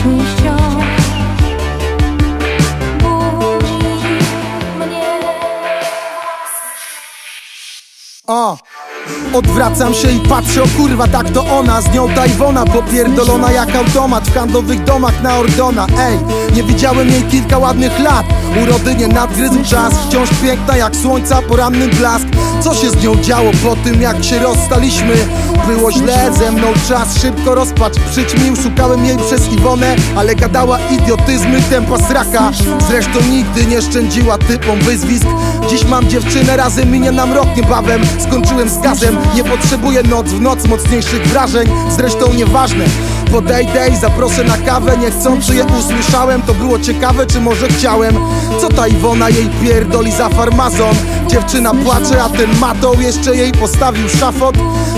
wciąż Budzi mnie O! Odwracam się i patrzę, o kurwa, tak to ona. Z nią ta Iwona, popierdolona jak automat W handlowych domach na Ordona. Ej, nie widziałem jej kilka ładnych lat. Urody nie nadgryzł czas Wciąż piękna jak słońca, poranny blask. Co się z nią działo po tym, jak się rozstaliśmy? Było źle, ze mną czas szybko rozpacz. Przyćmił, szukałem jej przez Iwonę Ale gadała idiotyzmy, tempa sraka. Zresztą nigdy nie szczędziła typom wyzwisk. Dziś mam dziewczynę, razem minie nam rok niebawem. Skończyłem z gazem, nie potrzebuję noc w noc mocniejszych wrażeń. Zresztą nieważne. Podejdę i zaproszę na kawę. Niechcący je usłyszałem, to było ciekawe czy może chciałem. Co ta Iwona jej pierdoli za farmazon? Dziewczyna płacze, a ten matą jeszcze jej postawił szafot.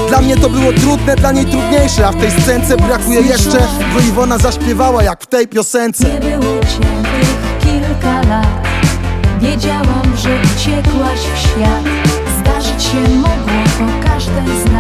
Dla mnie to było trudne, dla niej trudniejsze A w tej scence brakuje jeszcze By Iwona zaśpiewała jak w tej piosence. Nie było cię tych kilka lat. Wiedziałam, że is